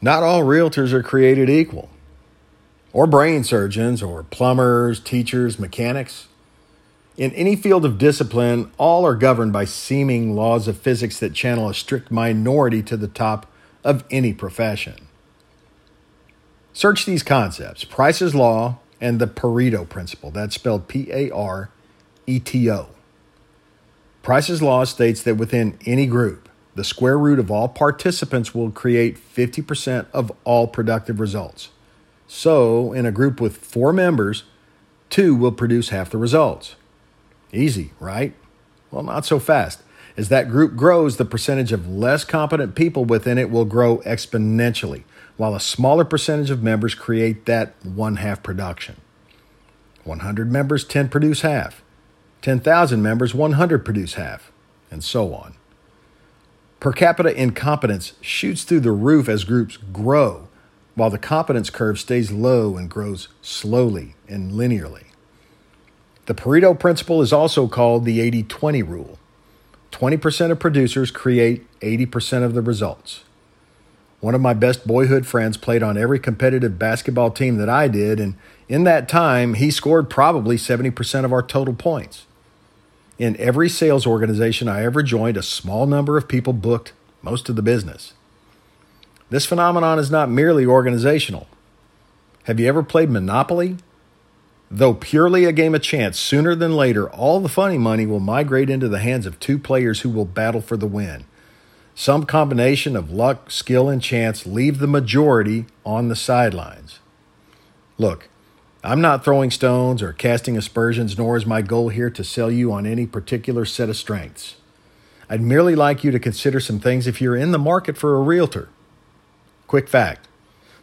Not all realtors are created equal, or brain surgeons, or plumbers, teachers, mechanics. In any field of discipline, all are governed by seeming laws of physics that channel a strict minority to the top of any profession. Search these concepts Price's Law and the Pareto Principle. That's spelled P A R E T O. Price's Law states that within any group, the square root of all participants will create 50% of all productive results. So, in a group with four members, two will produce half the results. Easy, right? Well, not so fast. As that group grows, the percentage of less competent people within it will grow exponentially, while a smaller percentage of members create that one half production. 100 members, 10 produce half. 10,000 members, 100 produce half, and so on. Per capita incompetence shoots through the roof as groups grow, while the competence curve stays low and grows slowly and linearly. The Pareto principle is also called the 80 20 rule. 20% of producers create 80% of the results. One of my best boyhood friends played on every competitive basketball team that I did, and in that time, he scored probably 70% of our total points. In every sales organization I ever joined, a small number of people booked most of the business. This phenomenon is not merely organizational. Have you ever played Monopoly? Though purely a game of chance, sooner than later, all the funny money will migrate into the hands of two players who will battle for the win. Some combination of luck, skill, and chance leave the majority on the sidelines. Look, I'm not throwing stones or casting aspersions, nor is my goal here to sell you on any particular set of strengths. I'd merely like you to consider some things if you're in the market for a realtor. Quick fact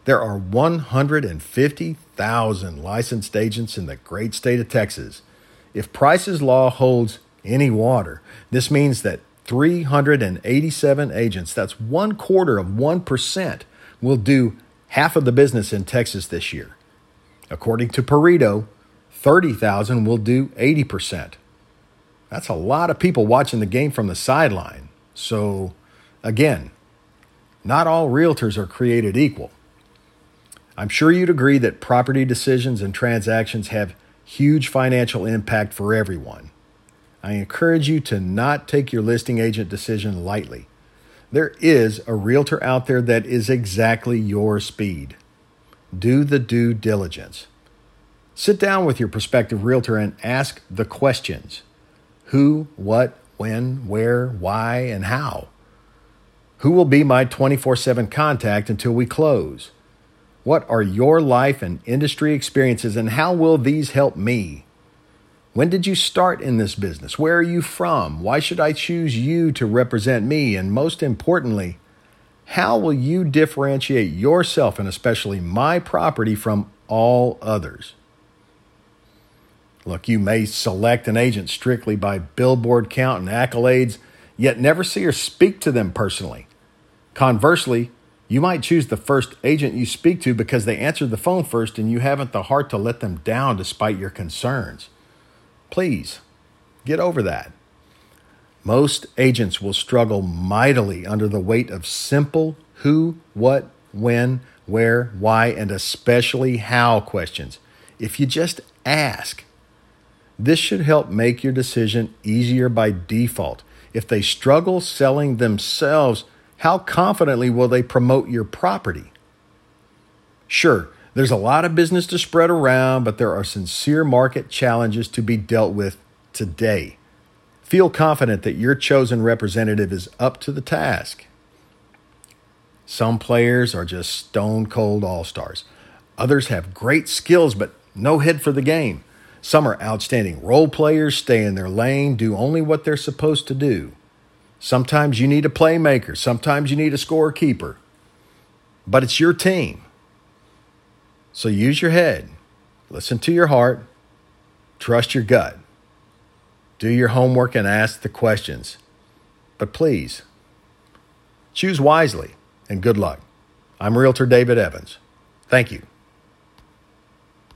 there are 150,000 licensed agents in the great state of Texas. If Price's Law holds any water, this means that 387 agents, that's one quarter of 1%, will do half of the business in Texas this year. According to Pareto, 30,000 will do 80%. That's a lot of people watching the game from the sideline. So, again, not all realtors are created equal. I'm sure you'd agree that property decisions and transactions have huge financial impact for everyone. I encourage you to not take your listing agent decision lightly. There is a realtor out there that is exactly your speed. Do the due diligence. Sit down with your prospective realtor and ask the questions who, what, when, where, why, and how. Who will be my 24 7 contact until we close? What are your life and industry experiences, and how will these help me? When did you start in this business? Where are you from? Why should I choose you to represent me? And most importantly, how will you differentiate yourself and especially my property from all others? Look, you may select an agent strictly by billboard count and accolades, yet never see or speak to them personally. Conversely, you might choose the first agent you speak to because they answered the phone first and you haven't the heart to let them down despite your concerns. Please, get over that. Most agents will struggle mightily under the weight of simple who, what, when, where, why, and especially how questions. If you just ask, this should help make your decision easier by default. If they struggle selling themselves, how confidently will they promote your property? Sure, there's a lot of business to spread around, but there are sincere market challenges to be dealt with today. Feel confident that your chosen representative is up to the task. Some players are just stone cold all stars. Others have great skills, but no head for the game. Some are outstanding role players, stay in their lane, do only what they're supposed to do. Sometimes you need a playmaker, sometimes you need a scorekeeper. But it's your team. So use your head, listen to your heart, trust your gut. Do your homework and ask the questions. But please, choose wisely and good luck. I'm Realtor David Evans. Thank you.